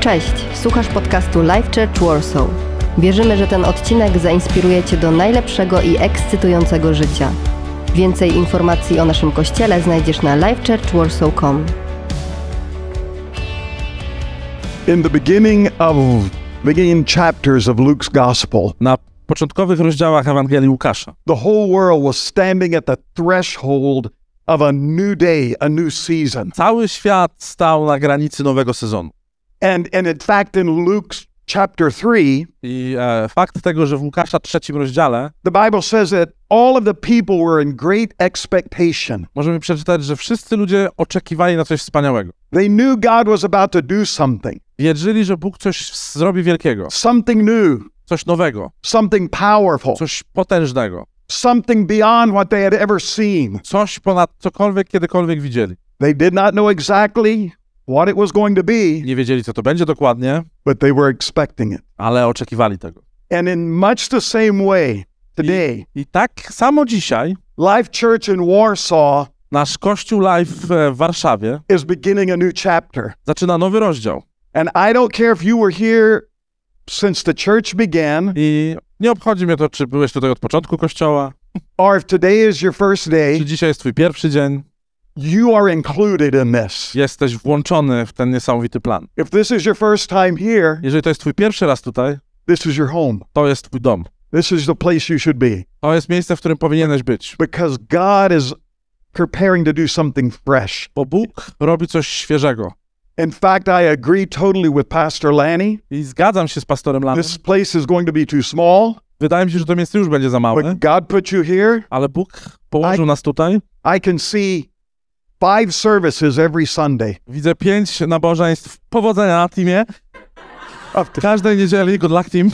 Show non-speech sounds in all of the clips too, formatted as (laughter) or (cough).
Cześć, słuchasz podcastu Life Church Warsaw. Wierzymy, że ten odcinek zainspiruje Cię do najlepszego i ekscytującego życia. Więcej informacji o naszym kościele znajdziesz na lifechurchwarsaw.com. In the beginning of beginning chapters of Luke's gospel, Na początkowych rozdziałach Ewangelii Łukasza the whole world was standing at the threshold of a new day, a new season. cały świat stał na granicy nowego sezonu. And and in fact in Luke's chapter 3, I e, fakt tego, że w Łukasza trzecim rozdziale the Bible says that all of the people were in great expectation. możemy przeczytać, że wszyscy ludzie oczekiwali na coś wspaniałego. They knew God was about to do something, Wierzyli, że Bóg coś zrobi wielkiego, something new, coś nowego, something powerful, coś potężnego, something beyond what they had ever seen. coś ponad cokolwiek kiedykolwiek widzieli. They did not know exactly what it was going to be, Nie wiedzieli, co to będzie dokładnie, but they were expecting it. ale oczekiwali tego. And in much the same way, today, I tak samo dzisiaj Life Church in Warsaw nasz Kościół Live w Warszawie is beginning a new chapter. zaczyna nowy rozdział. And I don't care if you were here since the church began I nie obchodzi mnie to, czy byłeś tutaj od początku Kościoła, or if today is your first czy day, dzisiaj jest twój pierwszy dzień, you are included in this. jesteś włączony w ten niesamowity plan. If this is your first time here, Jeżeli to jest twój pierwszy raz tutaj, this is your home. to jest twój dom. This is the place you should be To jest miejsce, w którym powinieneś być. because God is preparing to do something fresh. Bo Bóg robi coś świeżego. In fact, I agree totally with Pastor Lanny. I zgadzam się z pastorem Lanem. This place is going to be too small, Wydaje mi się, że to miejsce już będzie za małe, but God put you here. ale Bóg położył nas tutaj. I can see five services every Sunday. Widzę pięć nabożeństw. Powodzenia na teamie. Każdej niedzieli, good luck team.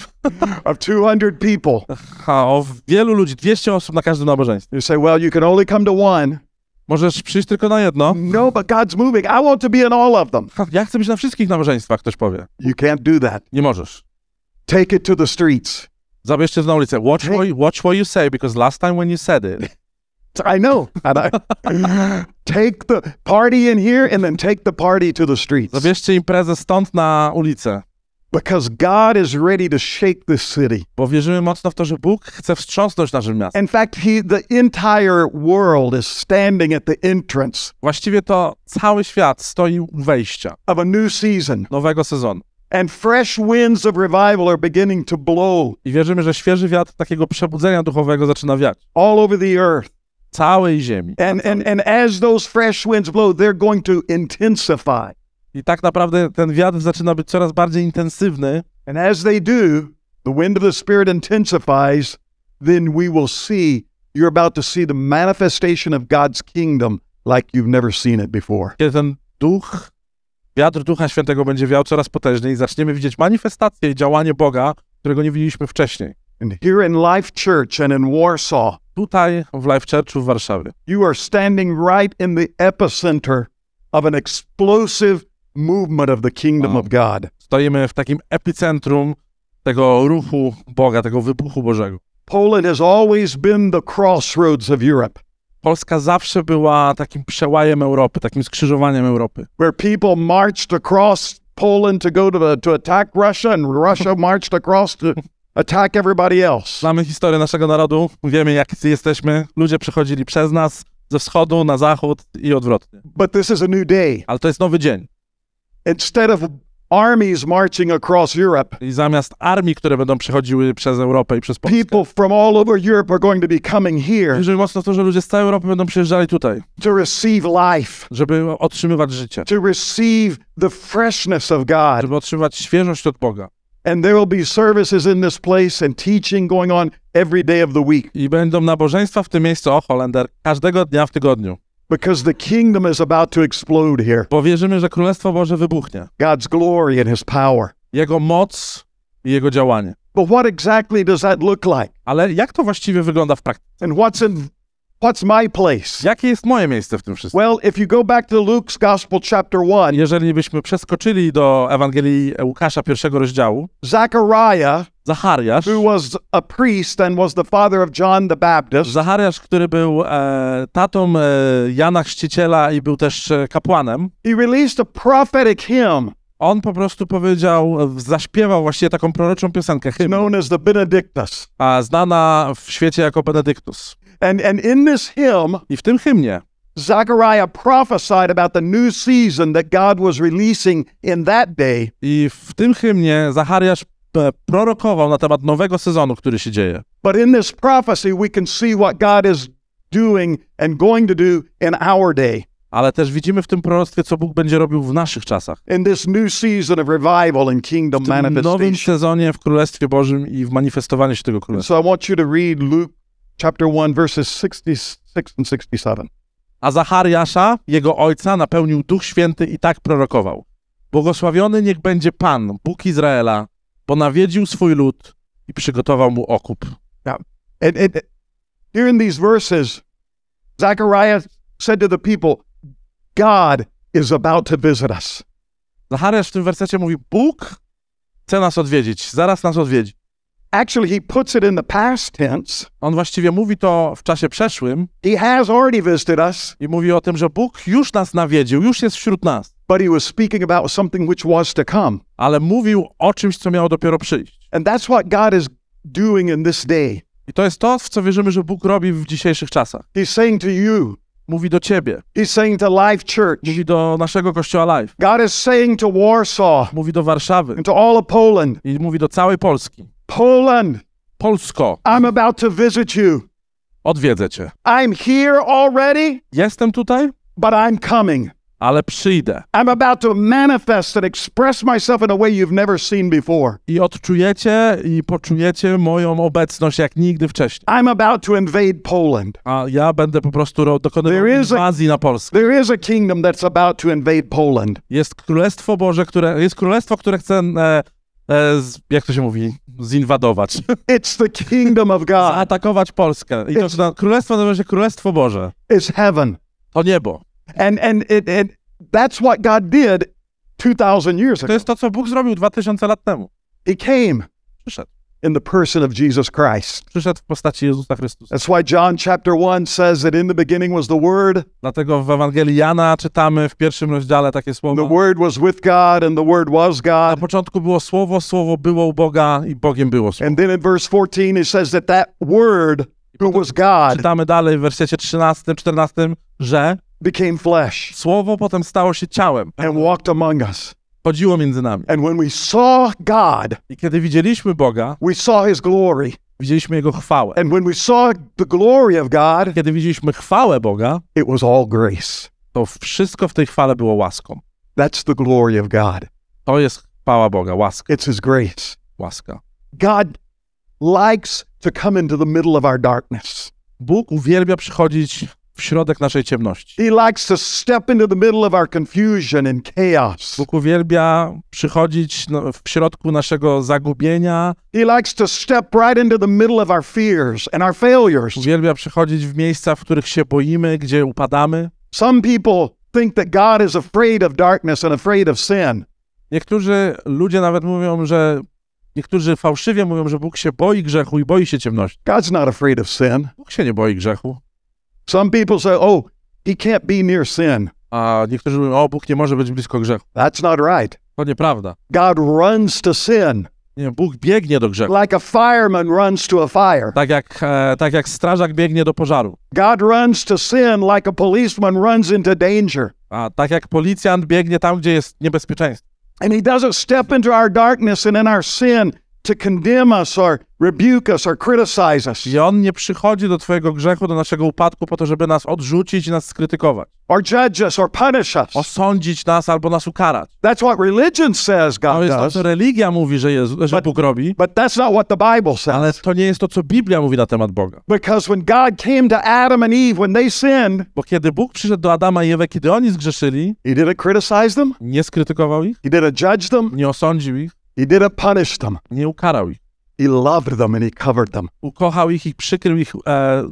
of 200 people. Ha, o wielu ludzi, 200 osób na każdym nabożeństwie. You say, well, you can only come to one. Możesz przyjść tylko na jedno. No, but God's moving. I want to be in all of them. Ha, Ja chcę być na wszystkich nabożeństwach, ktoś powie. You can't do that. Nie możesz. Take it to the streets. Zabierzcie to na ulicę. Watch what, watch what you say, because last time when you said it, I know. And I, (laughs) take the party in here and then take the party to the streets. zabierzcie imprezę stąd na ulicę. Because God is ready to shake this city. Bo wierzymy mocno w to, że Bóg chce wstrząsnąć naszym miastem. In fact, he, the entire world is standing at the entrance Właściwie to cały świat stoi u wejścia of a new season. nowego sezonu. And fresh winds of revival are beginning to blow I wierzymy, że świeży wiatr takiego przebudzenia duchowego zaczyna wiać. all over the earth. Całej ziemi. And, and, and as those fresh winds blow, they're going to intensify. I tak naprawdę ten wiatr zaczyna być coraz bardziej intensywny. And as they do, the wind of the Spirit intensifies, then we will see, you're about to see the manifestation of God's kingdom like you've never seen it before. Kiedy ten duch, wiatr Ducha Świętego będzie wiał coraz potężniej, zaczniemy widzieć manifestację i działanie Boga, którego nie widzieliśmy wcześniej. And here in Life Church and in Warsaw, Tutaj w Life Churchu w Warszawie. you are standing right in the epicenter of an explosive movement of the kingdom Wow. of God. Stoimy w takim epicentrum tego ruchu Boga, tego wybuchu Bożego. Poland has always been the crossroads of Europe, Polska zawsze była takim przełajem Europy, takim skrzyżowaniem Europy. where people marched across Poland to go to, the, to attack Russia, and Russia (laughs) marched across to attack everybody else. Znamy historię naszego narodu, wiemy jak jesteśmy. Ludzie przechodzili przez nas ze wschodu na zachód i odwrotnie. But this is a new day. Ale to jest nowy dzień. Instead of armies marching across Europe, I zamiast armii, które będą przechodziły przez Europę i przez Polskę, people from all over Europe are going to be coming here wierzymy mocno w to, że ludzie z całej Europy będą przyjeżdżali tutaj, to receive life, żeby otrzymywać życie, to receive the freshness of God. żeby otrzymywać świeżość od Boga. And there will be services in this place and teaching going on every day of the week I będą nabożeństwa w tym miejscu, o Holender, każdego dnia w tygodniu. because the kingdom is about to explode here. Bo wierzymy, że Królestwo Boże wybuchnie. God's glory and his power. Jego moc i Jego działanie. But what exactly does that look like? Ale jak to właściwie wygląda w praktyce? And what's in what's my place? Jakie jest moje miejsce w tym wszystkim? Well, if you go back to Luke's Gospel chapter 1, Jeżeli byśmy przeskoczyli do Ewangelii Łukasza pierwszego rozdziału, Zechariah, Zachariasz, who was a priest and was the father of John the Baptist, Zachariasz, który był e, tatą e, Jana Chrzciciela i był też e, kapłanem, he released a prophetic hymn On po prostu powiedział, zaśpiewał właściwie taką proroczą piosenkę, hymn, known as the Benedictus. a znana w świecie jako Benedyktus. And, and in this hymn, I w tym hymnie Zechariah prophesied about the new season that God was releasing in that day. i w tym hymnie Zachariasz e, prorokował na temat nowego sezonu, który się dzieje. But in this prophecy, we can see what God is doing and going to do in our day, Ale też widzimy w tym proroctwie, co Bóg będzie robił w naszych czasach. in this new season of revival and kingdom W tym nowym sezonie w Królestwie Bożym i w manifestowaniu się tego Królestwa. So I want you to read Luke chapter 1, verses 66 and 67. A Zachariasza, jego ojca, napełnił Duch Święty i tak prorokował. Błogosławiony niech będzie Pan, Bóg Izraela, bo nawiedził swój lud i przygotował mu okup. And, and here in these verses, Zechariah said to the people, God is about to visit us. Zachariasz w tym wersecie mówi, Bóg chce nas odwiedzić, zaraz nas odwiedzi. Actually, he puts it in the past tense. On właściwie mówi to w czasie przeszłym He has already visited us, i mówi o tym, że Bóg już nas nawiedził, już jest wśród nas, but he was speaking about something which was to come. ale mówił o czymś, co miało dopiero przyjść. And that's what God is doing in this day. I to jest to, w co wierzymy, że Bóg robi w dzisiejszych czasach. He's saying to you, Mówi do ciebie, he's saying to Life Church, mówi do naszego kościoła live, God is saying to Warsaw mówi do Warszawy and to all of Poland, i mówi do całej Polski. Poland, Polsko, I'm about to visit you. odwiedzę cię. I'm here already, Jestem tutaj, but I'm coming. ale przyjdę. I'm about to manifest and express myself in a way you've never seen before. I odczujecie i poczujecie moją obecność jak nigdy wcześniej. I'm about to invade Poland. A ja będę po prostu ro- dokonywał is a- inwazji na Polskę. There is a kingdom that's about to invade Poland. Jest królestwo Boże, które, jest królestwo, które chce, e, z, jak to się mówi, zinwadować, (laughs) It's the kingdom of God. zaatakować Polskę. I to na- królestwo nazywa się Królestwo Boże. It's heaven. To niebo. And and it, it that's what God did 2000 years To ago. jest to, co Bóg zrobił 2000 lat temu. He came Przyszedł. In the person of Jesus Christ. Przyszedł w postaci Jezusa Chrystusa. That's why John chapter 1 says that in the beginning was the word, Dlatego w Ewangelii Jana czytamy w pierwszym rozdziale takie the słowa. word was with God and the word was Na God. początku było słowo, słowo było u Boga i Bogiem było słowo. And then in verse 14 it says that that word who was God Czytamy dalej w wersecie 13, 14, że became flesh słowo potem stało się ciałem, and walked among us. Chodziło między nami. And when we saw God, I kiedy widzieliśmy Boga, we saw his glory. widzieliśmy Jego chwałę. And when we saw the glory of God, Kiedy widzieliśmy chwałę Boga, it was all grace. to wszystko w tej chwale było łaską. That's the glory of God. To jest chwała Boga, łaska, It's his grace. łaska. God likes to come into the middle of our darkness. Bóg uwielbia przychodzić w środek naszej ciemności. He likes to step into the middle of our confusion and chaos. Bóg uwielbia przychodzić no, w środku naszego zagubienia, He likes to step right into the middle of our fears and our failures. uwielbia przychodzić w miejsca, w których się boimy, gdzie upadamy. Some people think that God is afraid of darkness and afraid of sin. Niektórzy ludzie nawet mówią, że niektórzy fałszywie mówią, że Bóg się boi grzechu i boi się ciemności. God's not afraid of sin. Bóg się nie boi grzechu. Some people say, oh, he can't be near sin. A niektórzy mówią, o, Bóg nie może być blisko grzechu. That's not right. To nieprawda. God runs to sin Nie, Bóg biegnie do grzechu. like a fireman runs to a fire. Tak jak, e, tak jak strażak biegnie do pożaru. God runs to sin like a policeman runs into danger. A tak jak policjant biegnie tam, gdzie jest niebezpieczeństwo. And he doesn't step into our darkness and in our sin to condemn us or rebuke us or criticize us I on nie przychodzi do twojego grzechu, do naszego upadku po to, żeby nas odrzucić i nas skrytykować. or judge us or punish us. Osądzić nas albo nas ukarać. That's what religion says To God jest to, co religia mówi, że, Jezu, że But- Bóg robi, But that's not what the Bible ale says. to nie jest to, co Biblia mówi na temat Boga. Because when God came to Adam and Eve when they sinned, Bo kiedy Bóg przyszedł do Adama i Ewy, kiedy oni zgrzeszyli, he didn't criticize them, nie skrytykował ich, he didn't judge them, nie osądził ich, he didn't punish them. nie ukarał ich. He loved them and he covered them. Ukochał ich i przykrył ich, e, e,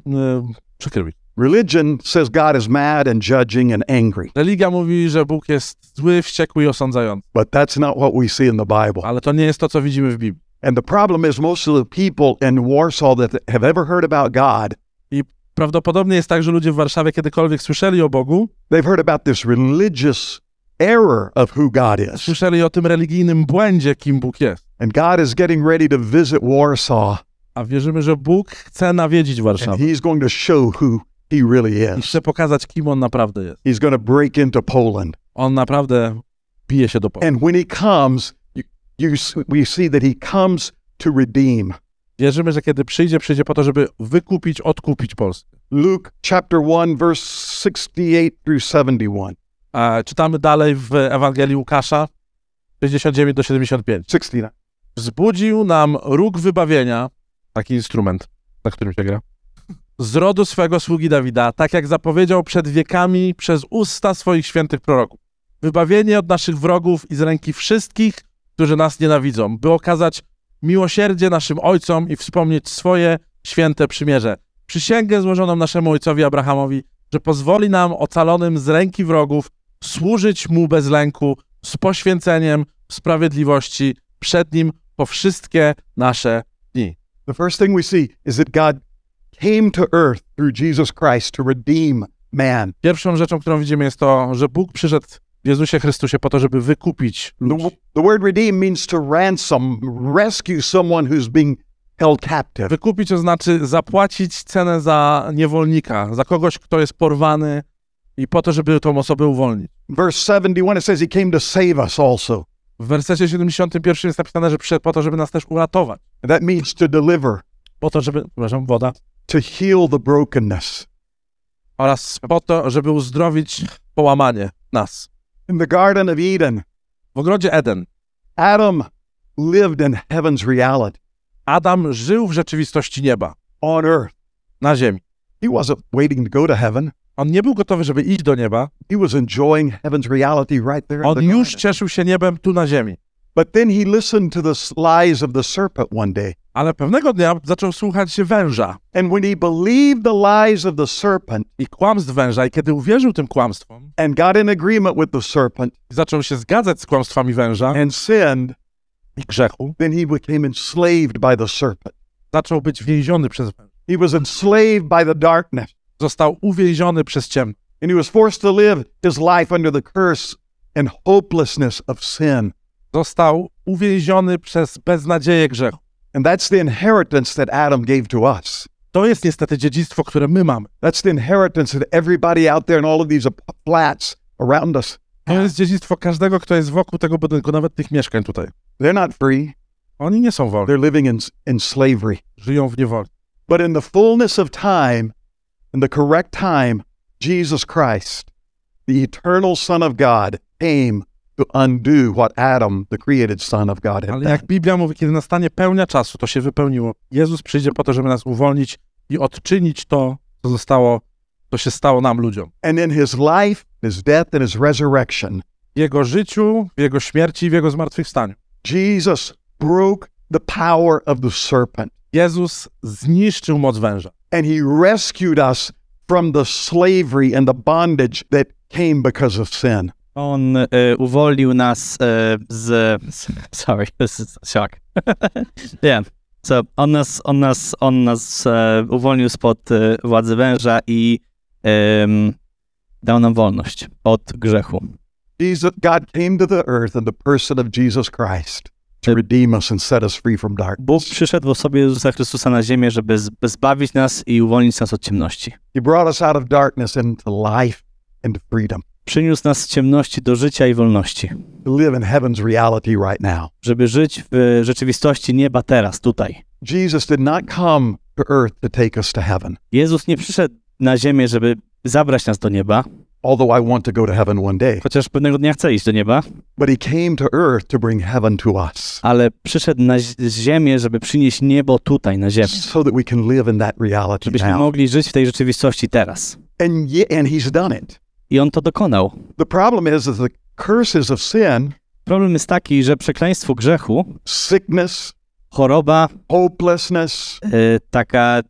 przykrył ich. Religion says God is mad and judging and angry. Religia mówi, że Bóg jest zły, wściekły i osądzający. But that's not what we see in the Bible. Ale to nie jest to, co widzimy w Biblii. And the problem is most of the people in Warsaw that have ever heard about God, I prawdopodobnie jest tak, że ludzie w Warszawie kiedykolwiek słyszeli o Bogu, they've heard about this religious error of who God is. Słyszeli o tym religijnym błędzie, kim Bóg jest. And God is getting ready to visit Warsaw, A wierzymy, że Bóg chce nawiedzić and Warszawę. He's going to show who He really I is. chce pokazać, kim on naprawdę jest. He's going to break into Poland. On naprawdę bije się do Polski. And when He comes, you, you, we see that He comes to redeem. Wierzymy, że kiedy przyjdzie, przyjdzie po to, żeby wykupić, odkupić Polskę. Luke chapter 1, verse 68 through 71. A czytamy dalej w Ewangelii Łukasza 69 do 75. 69. Wzbudził nam róg wybawienia, taki instrument, na którym się gra, z rodu swego sługi Dawida, tak jak zapowiedział przed wiekami przez usta swoich świętych proroków. Wybawienie od naszych wrogów i z ręki wszystkich, którzy nas nienawidzą, by okazać miłosierdzie naszym ojcom i wspomnieć swoje święte przymierze. Przysięgę złożoną naszemu ojcowi Abrahamowi, że pozwoli nam ocalonym z ręki wrogów służyć mu bez lęku, z poświęceniem, w sprawiedliwości przed nim po wszystkie nasze dni. The first thing we see is that God came to earth through Jesus Christ to redeem man. Pierwszą rzeczą, którą widzimy, jest to, że Bóg przyszedł w Jezusie Chrystusie po to, żeby wykupić ludzi. the word redeem means to ransom, rescue someone who's being held captive. Wykupić to znaczy zapłacić cenę za niewolnika, za kogoś, kto jest porwany i po to, żeby tą osobę uwolnić. Verse 71, it says he came to save us also. W wersecie 71 jest napisane, że przyszedł po to, żeby nas też uratować. And that means to deliver, Po to, żeby, przepraszam, woda, to heal the brokenness. oraz po to, żeby uzdrowić połamanie nas. In the Garden of Eden, W ogrodzie Eden Adam lived in heaven's reality Adam żył w rzeczywistości nieba, on earth. na ziemi. He wasn't waiting to go to heaven. On nie był gotowy, żeby iść do nieba. He was enjoying heaven's reality right there. On the już cieszył się niebem tu na ziemi. But then he listened to the lies of the serpent one day. Ale pewnego dnia zaczął słuchać się węża And when he believed the lies of the serpent i kłamstw węża. I kiedy uwierzył tym kłamstwom and got in agreement with the serpent zaczął się zgadzać z kłamstwami węża and sinned, i grzechu, then he became enslaved by the serpent. zaczął być więziony przez węża. He was enslaved by the darkness. Został uwięziony przez ciemność. And he was forced to live his life under the curse and hopelessness of sin. Został uwięziony przez beznadzieję grzechu. And that's the inheritance that Adam gave to us. To jest niestety dziedzictwo, które my mamy. That's the inheritance that everybody out there in all of these flats around us, To jest dziedzictwo każdego, kto jest wokół tego budynku, nawet tych mieszkań tutaj. they're not free. Oni nie są wolni, They're living in, in slavery. żyją w niewoli. But in the fullness of time, in the correct time, Jesus Christ, the eternal Son of God, came to undo what Adam, the created Son of God, had Ale jak Biblia mówi, kiedy nastanie pełnia czasu, to się wypełniło. Jezus przyjdzie po to, żeby nas uwolnić i odczynić to, co zostało, co się stało nam, ludziom. And in his life, his death, and his resurrection, W Jego życiu, w Jego śmierci i w Jego zmartwychwstaniu. Jesus broke the power of the serpent Jezus zniszczył moc węża. and he rescued us from the slavery and the bondage that came because of sin. On e, uwolnił nas e, z. z- Sorry, this is a shock. yeah. So on nas, on nas, on nas e, uwolnił spod e, władzy węża i dał nam wolność od grzechu. Jesus, God came to the earth in the person of Jesus Christ to redeem us and set us free from darkness. Bóg przyszedł w osobie Jezusa Chrystusa na ziemię, żeby zbawić nas i uwolnić nas od ciemności. He brought us out of darkness into life and freedom Przyniósł nas z ciemności do życia i wolności, to live in heaven's reality right now. żeby żyć w rzeczywistości nieba teraz, tutaj. Jesus did not come to earth to take us to heaven, Jezus nie przyszedł na ziemię, żeby zabrać nas do nieba, although I want to go to heaven one day, chociaż pewnego dnia chcę iść do nieba, but he came to earth to bring heaven to us ale przyszedł na zi- ziemię, żeby przynieść niebo tutaj, na ziemię. so that we can live in that reality Żebyśmy now. mogli żyć w tej rzeczywistości teraz. And, ye- and he's done it. I on to dokonał. The problem is that the curses of sin, Problem jest taki, że przekleństwo grzechu, sickness, choroba, hopelessness, y, taka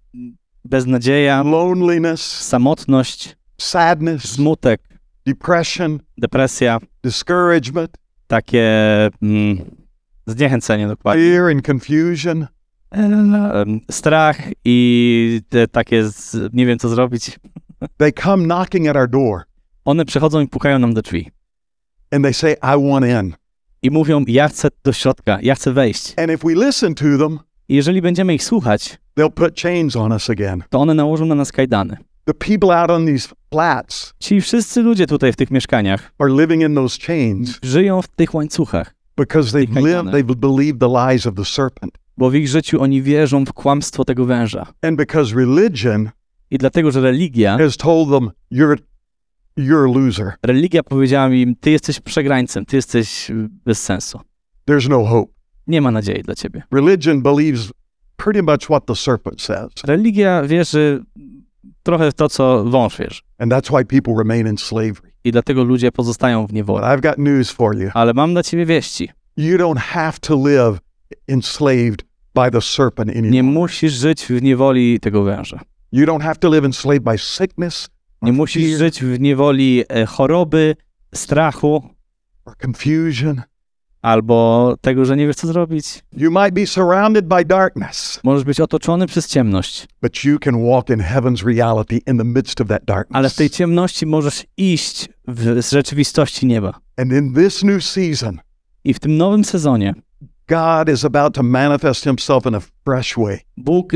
beznadzieja, loneliness, samotność, sadness, smutek, depression, depresja, discouragement, takie mm, zniechęcenie dokładnie, fear, and confusion, strach i te takie z, nie wiem co zrobić. they come knocking at our door. One przychodzą i pukają nam do drzwi. and they say, I want in. i mówią, ja chcę do środka, ja chcę wejść. And if we listen to them, I jeżeli będziemy ich słuchać, they'll put chains on us again. to one nałożą na nas kajdany. The people out on these flats Ci wszyscy ludzie tutaj w tych mieszkaniach are living in those chains żyją w tych łańcuchach, because they've lived, they've believed the lies of the serpent. bo w ich życiu oni wierzą w kłamstwo tego węża. And because religion I dlatego, że religia, has told them, you're, you're a loser. religia powiedziała im, ty jesteś przegrańcem, ty jesteś y, bez sensu. There's no hope. Nie ma nadziei dla ciebie. Religion believes pretty much what the serpent says. Religia wierzy trochę w to, co wąż wierzy. And that's why people remain in slavery. I dlatego ludzie pozostają w But niewoli. I've got news for you. Ale mam dla ciebie wieści. You don't have to live enslaved by the serpent Nie musisz żyć w niewoli tego węża. You don't have to live enslaved by sickness Nie musisz fear żyć w niewoli e, choroby, strachu or confusion. Albo tego, że nie wiesz, co zrobić. You might be surrounded by darkness, Możesz być otoczony przez ciemność, but you can walk in heaven's reality in the midst of that ale darkness. w tej ciemności możesz iść w z rzeczywistości nieba. And in this new season, I w tym nowym sezonie God is about to manifest himself in a fresh way, Bóg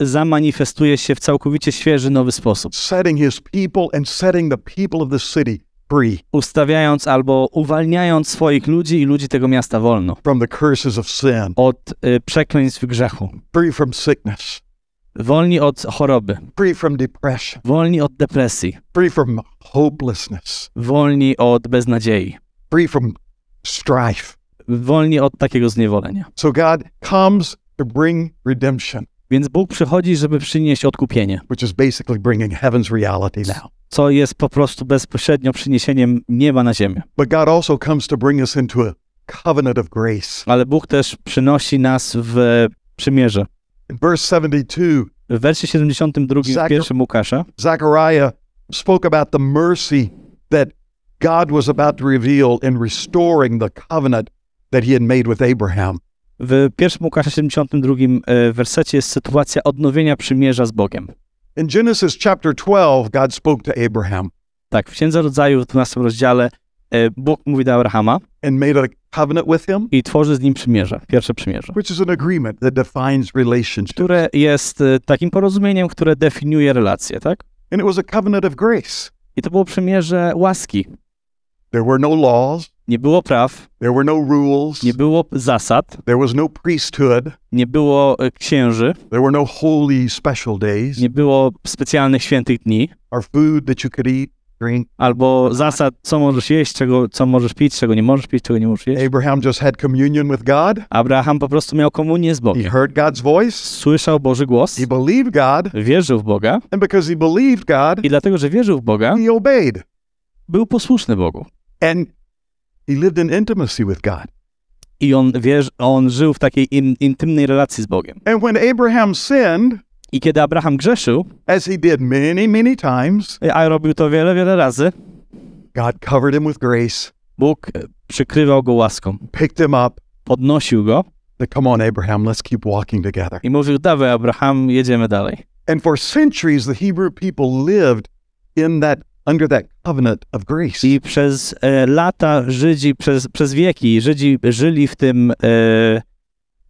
zamanifestuje się w całkowicie świeży, nowy sposób, setting his people and setting the people of the city free ustawiając albo uwalniając swoich ludzi i ludzi tego miasta wolno. From the curses of sin, od y, przekleństw grzechu, free from sickness, wolni od choroby, free from depression, wolni od depresji, free from hopelessness, wolni od beznadziei, free from strife. wolni od takiego zniewolenia. So God comes to bring redemption, Więc Bóg przychodzi, żeby przynieść odkupienie, which is basically bringing heaven's reality now. Co jest po prostu bezpośrednio przyniesieniem nieba na ziemię. But God also comes to bring us into a covenant of grace. Ale Bóg też przynosi nas w przymierze. In verse 72, W wersie 72 w Zachar- pierwszym Łukasza Zechariah spoke about the mercy that God was about to reveal in restoring the covenant that he had made with Abraham. W pierwszym Łukasza 72 e, wersecie jest sytuacja odnowienia przymierza z Bogiem. In Genesis chapter 12, God spoke to Abraham Tak, w Księdze Rodzaju w 12 rozdziale e, Bóg mówi do Abrahama and made a covenant with him, i tworzy z nim przymierze, pierwsze przymierze, which is an agreement that defines relationships. które jest e, takim porozumieniem, które definiuje relacje, tak? And it was a covenant of grace. I to było przymierze łaski. There were no laws, Nie było praw, there were no rules, nie było zasad, there was no priesthood, nie było e, księży, there were no holy special days, nie było specjalnych świętych dni, or food that you could eat, drink. albo zasad, co możesz jeść, czego, co możesz pić, czego nie możesz pić, czego nie możesz jeść. Abraham just had communion with God. Abraham po prostu miał komunię z He Bogiem. heard God's voice, Słyszał Boży głos, he believed God, wierzył w Boga and because he believed God, i dlatego, że wierzył w Boga, he obeyed. był posłuszny Bogu. And he lived in intimacy with God. I on, on żył w takiej in, intymnej relacji z Bogiem. And when Abraham sinned, I kiedy Abraham grzeszył, as he did many, many times, a robił to wiele, wiele razy, God covered him with grace, Bóg e, przykrywał go łaską, picked him up, podnosił go said, Come on, Abraham, let's keep walking together. i mówił, dawaj Abraham, jedziemy dalej. And for centuries, the Hebrew people lived in that, under that covenant of grace. I przez e, lata Żydzi, przez, przez wieki Żydzi żyli w tym, e,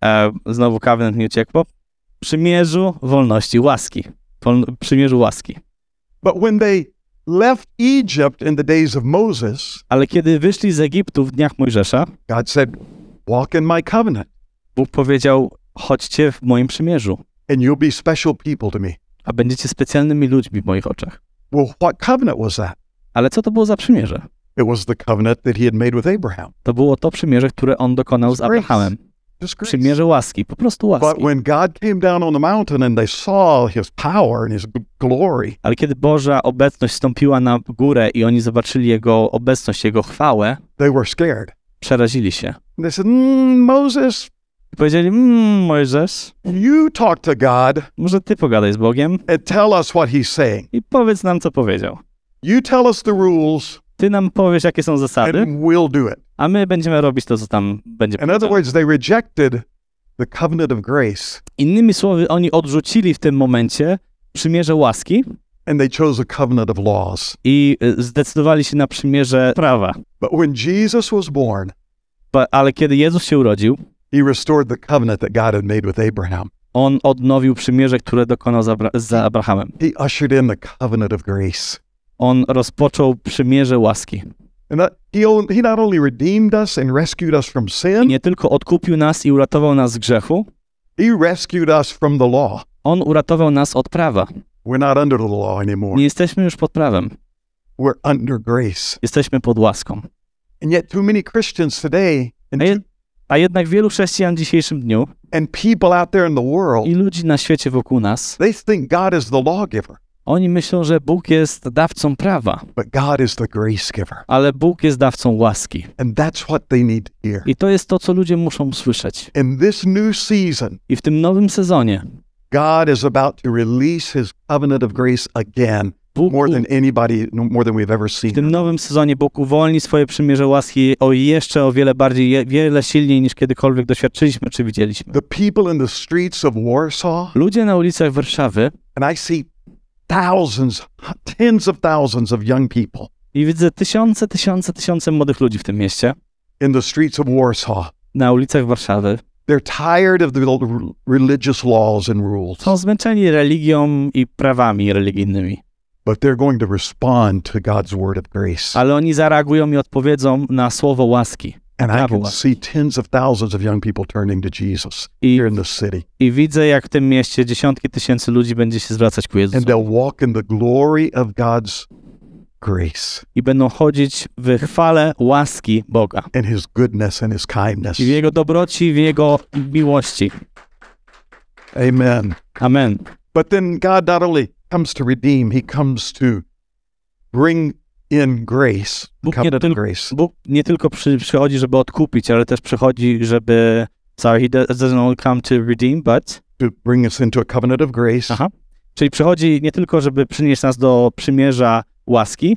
e, znowu covenant mi uciekło, przymierzu wolności, łaski. Wol, przymierzu łaski. But when they left Egypt in the days of Moses, Ale kiedy wyszli z Egiptu w dniach Mojżesza, God said, Walk in my covenant, Bóg powiedział, chodźcie w moim przymierzu, and you'll be special people to me. a będziecie specjalnymi ludźmi w moich oczach. Well, what covenant was that? Ale co to było za przymierze? It was the covenant that he had made with Abraham. To było to przymierze, które on dokonał z. Abrahamem. Przymierze łaski, po prostu But łaski. when God came down on the mountain and they saw his power and his glory, Ale kiedy Boża obecność stąpiła na górę i oni zobaczyli Jego obecność, Jego chwałę, they were scared. przerazili się. They said, mm, Moses, I powiedzieli, mmm, Mojżesz, you talk to God może ty pogadaj z Bogiem and tell us what he's saying. i powiedz nam, co powiedział. You tell us the rules Ty nam powiesz, jakie są zasady, and we'll do it. a my będziemy robić to, co tam będzie In other powiedziane. words, they rejected the covenant of grace Innymi słowy, oni odrzucili w tym momencie przymierze łaski and they chose a covenant of laws. i y, zdecydowali się na przymierze prawa. But when Jesus was born, Ba- Ale kiedy Jezus się urodził, he restored the covenant that God had made with Abraham. on odnowił przymierze, które dokonał z, Abra- z Abrahamem. He ushered in the covenant of grace. On rozpoczął przymierze łaski. And that, he, he not only redeemed us and rescued us from I sin, nie tylko odkupił nas i uratował nas z grzechu, he rescued us from the law. on uratował nas od prawa. We're not under the law anymore. Nie jesteśmy już pod prawem, We're under grace. jesteśmy pod łaską. And yet, too many Christians today and, a jednak wielu chrześcijan w dzisiejszym dniu and people out there in the world, i ludzi na świecie wokół nas, they think God is the lawgiver, oni myślą, że Bóg jest dawcą prawa, ale Bóg jest dawcą łaski. And that's what they need to hear. I to jest to, co ludzie muszą usłyszeć. I w tym nowym sezonie God is about to release his covenant of grace again, Bóg, more than anybody, no, more than we've ever w seen. tym nowym sezonie Bóg uwolni swoje przymierze łaski o jeszcze o wiele bardziej, je- wiele silniej niż kiedykolwiek doświadczyliśmy czy widzieliśmy. The people in the streets of Warsaw, Ludzie na ulicach Warszawy and I see thousands, tens of thousands of young people i widzę tysiące, tysiące, tysiące młodych ludzi w tym mieście, in the streets of Warsaw. na ulicach Warszawy. They're tired of the religious laws and rules, Są zmęczeni religią i prawami religijnymi, but they're going to respond to God's word of grace. ale oni zareagują i odpowiedzą na słowo łaski. And I can see tens of thousands of young people turning to Jesus I, here in the city. I widzę, jak w tym mieście dziesiątki tysięcy ludzi będzie się zwracać ku And Jezusowi. they'll walk in the glory of God's grace I będą chodzić w chwale łaski Boga. and his goodness and his kindness. I w Jego dobroci, w Jego miłości. Amen. Amen. But then God not only comes to redeem, he comes to bring in grace, Bóg nie, tyl- grace. Bóg nie tylko przy, przychodzi, żeby odkupić, ale też przychodzi, żeby... Sorry, he do- doesn't only come to redeem, but... to bring us into a covenant of grace, Aha. Czyli przychodzi nie tylko, żeby przynieść nas do przymierza łaski,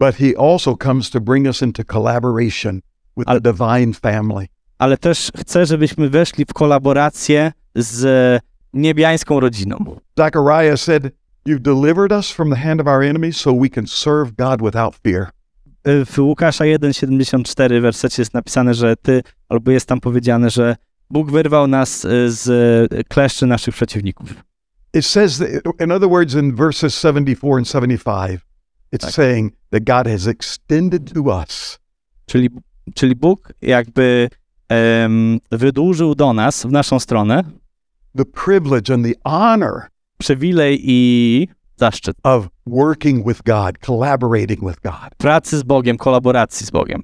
but he also comes to bring us into collaboration with Ale- the divine family. ale też chce, żebyśmy weszli w kolaborację z niebiańską rodziną. Zechariah said, You've delivered us from the hand of our enemies so we can serve God without fear. W Łukasza 1,74 wersecie jest napisane, że ty, albo jest tam powiedziane, że Bóg wyrwał nas y, z kleszczy naszych przeciwników. It says, that, in other words, in verses 74 and 75, it's Tak. saying that God has extended to us Czyli, czyli Bóg jakby em, wydłużył do nas, w naszą stronę, the privilege and the honor przywilej i zaszczyt of working with God, collaborating with God. pracy z Bogiem, kolaboracji z Bogiem.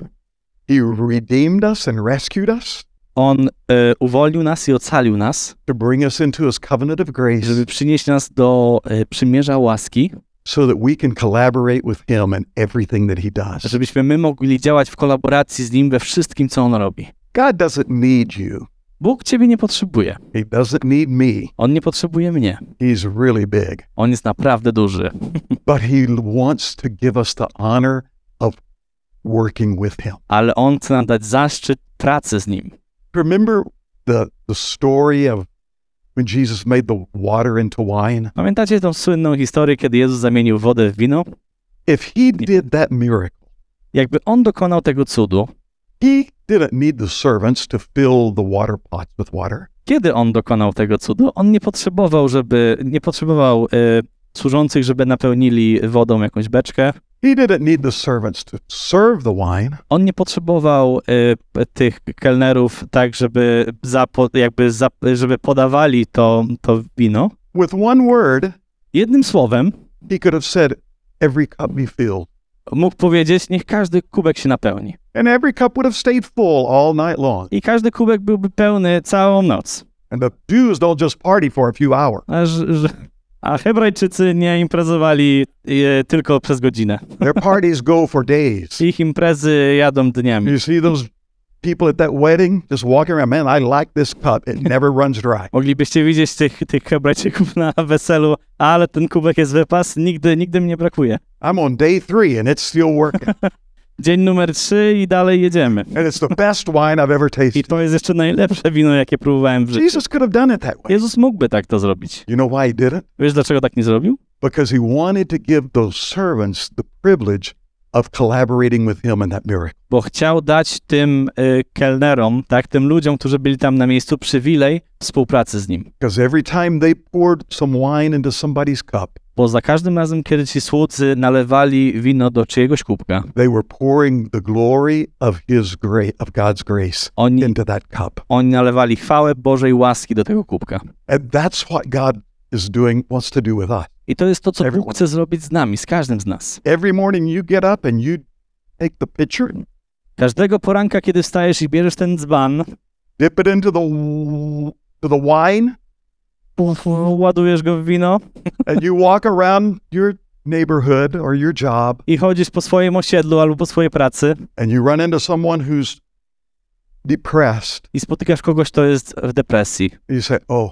He redeemed us and rescued us On e, uwolnił nas i ocalił nas, to bring us into his covenant of grace żeby przynieść nas do e, przymierza łaski, so that we can collaborate with him in everything that he does. żebyśmy my mogli działać w kolaboracji z Nim we wszystkim, co On robi. God doesn't need you. Bóg Ciebie nie potrzebuje. He doesn't need me. On nie potrzebuje mnie. He's really big. On jest naprawdę duży. (laughs) But he wants to give us the honor of working with him. Ale On chce nam dać zaszczyt pracy z Nim. Remember the, the story of when Jesus made the water into wine? Pamiętacie tą słynną historię, kiedy Jezus zamienił wodę w wino? If he did that miracle, Jakby On dokonał tego cudu, he didn't need the servants to fill the water pots with water. kiedy On dokonał tego cudu, On nie potrzebował, żeby, nie potrzebował e, służących, żeby napełnili wodą jakąś beczkę. He didn't need the servants to serve the wine. On nie potrzebował e, tych kelnerów tak, żeby, zapo, jakby za, żeby podawali to, to wino. With one word, Jednym słowem he could have said, Every cup be filled. Mógł powiedzieć, niech każdy kubek się napełni. And every cup would have stayed full all night long. I każdy kubek byłby pełny całą noc. And the Jews don't just party for a few hours. A, że, a Hebrajczycy nie imprezowali e, tylko przez godzinę. Their parties go for days. Ich imprezy jadą dniami. You see those people at that wedding just walking around, man, I like this cup. It (laughs) never runs dry. Moglibyście widzieć tych, tych Hebrajczyków na weselu, ale ten kubek jest wypas, nigdy, nigdy mi nie brakuje. I'm on day three and it's still working. (laughs) Dzień numer trzy i dalej jedziemy. And it's the best wine I've ever I tasted. to jest jeszcze najlepsze wino, jakie próbowałem w życiu. Jesus could have done it that way. Jezus mógłby tak to zrobić. You know why he did it? Wiesz, dlaczego tak nie zrobił? Because he wanted to give those servants the privilege of collaborating with him in that miracle. Bo chciał dać tym y, kelnerom, tak, tym ludziom, którzy byli tam na miejscu, przywilej współpracy z nim. Because every time they poured some wine into somebody's cup, Bo za każdym razem, kiedy ci słudzy nalewali wino do czyjegoś kubka, they were pouring the glory of his grace, of God's grace oni, into that cup. oni nalewali chwałę Bożej łaski do tego kubka. And that's what God is doing, wants to do with us. I to jest to, co. Bóg chce zrobić z nami, z każdym z nas. Every morning you get up and you take the pitcher, Każdego poranka, kiedy wstajesz i bierzesz ten dzban, dip it into the to the wine, ładujesz go w wino and you walk around your neighborhood or your job, i chodzisz po swoim osiedlu albo po swojej pracy and you run into someone who's depressed. i spotykasz kogoś, kto jest w depresji. You say, "Oh,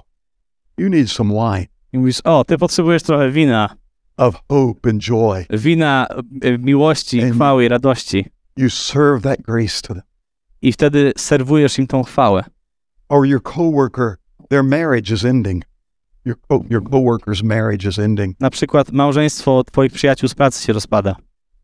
you need some wine I mówisz, o, ty potrzebujesz trochę wina. of hope and joy." Wina e, miłości, Amen. chwały i radości. You serve that grace to them. I wtedy serwujesz im tą chwałę. Or your coworker, their marriage is ending. Your co- your coworker's marriage is ending. Na przykład małżeństwo twoich przyjaciół z pracy się rozpada.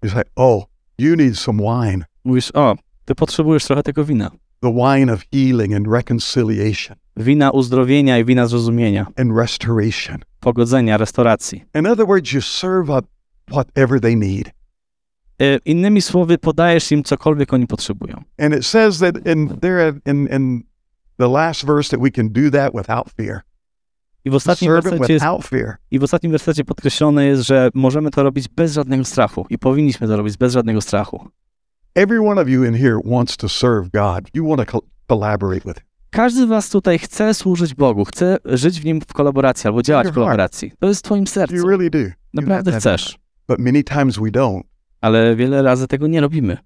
You say, "Oh, you need some wine, Mówisz, o, ty potrzebujesz trochę tego wina. the wine of healing and reconciliation Wina uzdrowienia i wina zrozumienia, and restoration." pogodzenia, restauracji. In other words, you serve up whatever they need. E, Innymi słowy, podajesz im cokolwiek oni potrzebują. And it says that in there in in the last verse that we can do that without fear. I w ostatnim wersecie jest, i w ostatnim wersecie podkreślone jest, że możemy to robić bez żadnego strachu i powinniśmy to robić bez żadnego strachu. Every one of you in here wants to serve God. You want to co- collaborate with Him. Każdy z was tutaj chce służyć Bogu, chce żyć w nim w kolaboracji albo działać w kolaboracji. To jest w twoim sercu. Naprawdę chcesz. Ale wiele razy tego nie robimy,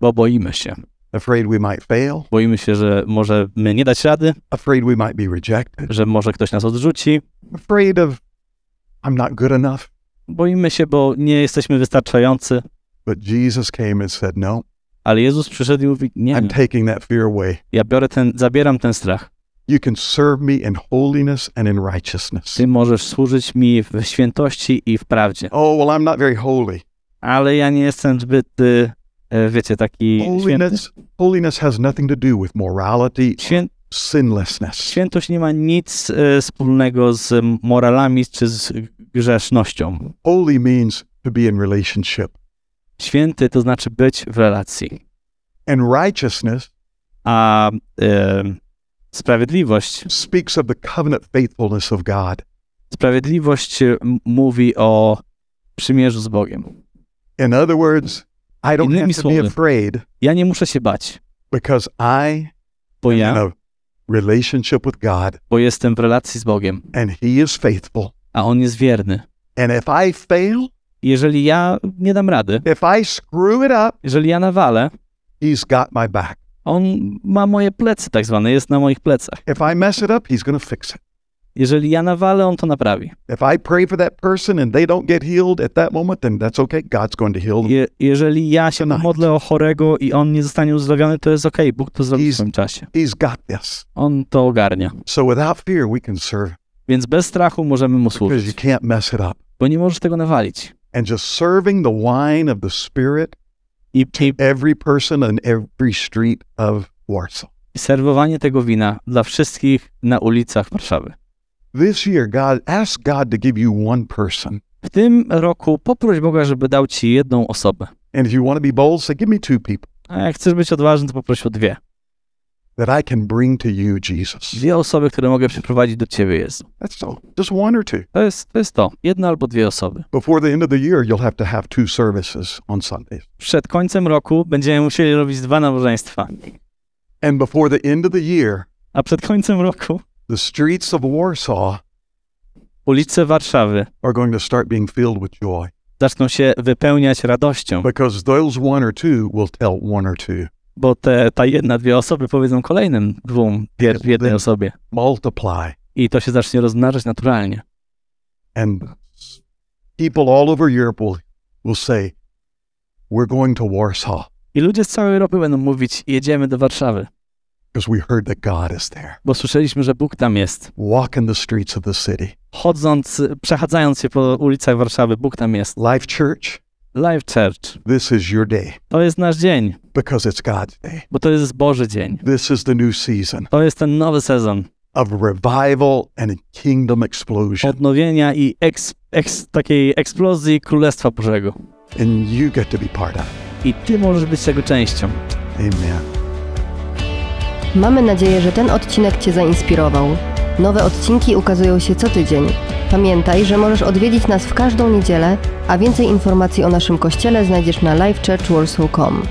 bo boimy się. Afraid we might fail. Boimy się, że może my nie dać rady, Afraid we might be rejected. że może ktoś nas odrzuci. Afraid of I'm not good enough. Boimy się, bo nie jesteśmy wystarczający. But Jesus came and said, No, Ale Jezus przyszedł i mówi, nie, I'm taking that fear away. ja biorę ten, zabieram ten strach. You can serve me in holiness and in righteousness. Ty możesz służyć mi w świętości i w prawdzie. Oh, well, I'm not very holy. Ale ja nie jestem zbyt, y, e, wiecie, taki święty. Holiness, holiness has nothing to do with morality, Świę, sinlessness. świętość nie ma nic e, wspólnego z moralami czy z grzesznością. Holy means to be in relationship. Święty to znaczy być w relacji. And righteousness A e, sprawiedliwość, speaks of the covenant faithfulness of God. sprawiedliwość e, mówi o przymierzu z Bogiem. In other words, I don't Innymi have to be afraid Ja nie muszę się bać, because I bo am in ja, a relationship with God bo jestem w relacji z Bogiem, and He is faithful. a On jest wierny. And if I fail, Jeżeli ja nie dam rady, if I screw it up, jeżeli ja nawalę, He's got my back. On ma moje plecy, tak zwane, jest na moich plecach. If I mess it up, He's to fix it. Jeżeli ja nawalę, On to naprawi. If I pray for that person and they don't get healed at that moment, then that's okay. God's going to heal them. Je, jeżeli ja się Tonight. modlę o chorego i on nie zostanie uzdrowiony, to jest okej, Bóg to zrobi w swoim czasie. He's got this. On to ogarnia. So without fear, we can serve Więc bez strachu możemy mu because you służyć, can't mess it up. bo nie możesz tego nawalić. And just serving the wine of the Spirit, i, every person on every street of Warsaw. serwowanie tego wina dla wszystkich na ulicach Warszawy. This year, God, ask God to give you one person. W tym roku poproś Boga, żeby dał ci jedną osobę. And if you want to be bold, say, give me two people A jak chcesz być odważny, to poproś o dwie. That I can bring to you, Jesus. Dwie osoby, które mogę przyprowadzić do ciebie, Jezu. That's all. Just one or two. To jest, to jest to. Jedna albo dwie osoby. Before the end of the year, you'll have to have two services on Sundays. Przed końcem roku będziemy musieli robić dwa nabożeństwa. And before the end of the year, A przed końcem roku the streets of Warsaw ulice Warszawy are going to start being filled with joy zaczną się wypełniać radością, because those one or two will tell one or two. Bo te, ta jedna, dwie osoby powiedzą kolejnym dwóm, pier- jednej osobie. Multiply. I to się zacznie rozmnażać naturalnie. And people all over Europe will, will say, we're going to Warsaw I ludzie z całej Europy będą mówić, jedziemy do Warszawy, because we heard that God is there. bo słyszeliśmy, że Bóg tam jest. Walk in the streets of the city. Chodząc, przechadzając się po ulicach Warszawy, Bóg tam jest. Life Church, Live Church. this is your day To jest nasz dzień, because it's God's day. bo to jest Boży dzień. This is the new season To jest ten nowy sezon of revival and kingdom explosion. odnowienia i eks, eks, takiej eksplozji Królestwa Bożego. And you get to be part of. I ty możesz być tego częścią. Amen. Mamy nadzieję, że ten odcinek Cię zainspirował. Nowe odcinki ukazują się co tydzień. Pamiętaj, że możesz odwiedzić nas w każdą niedzielę, a więcej informacji o naszym kościele znajdziesz na livechurchwarsaw.com.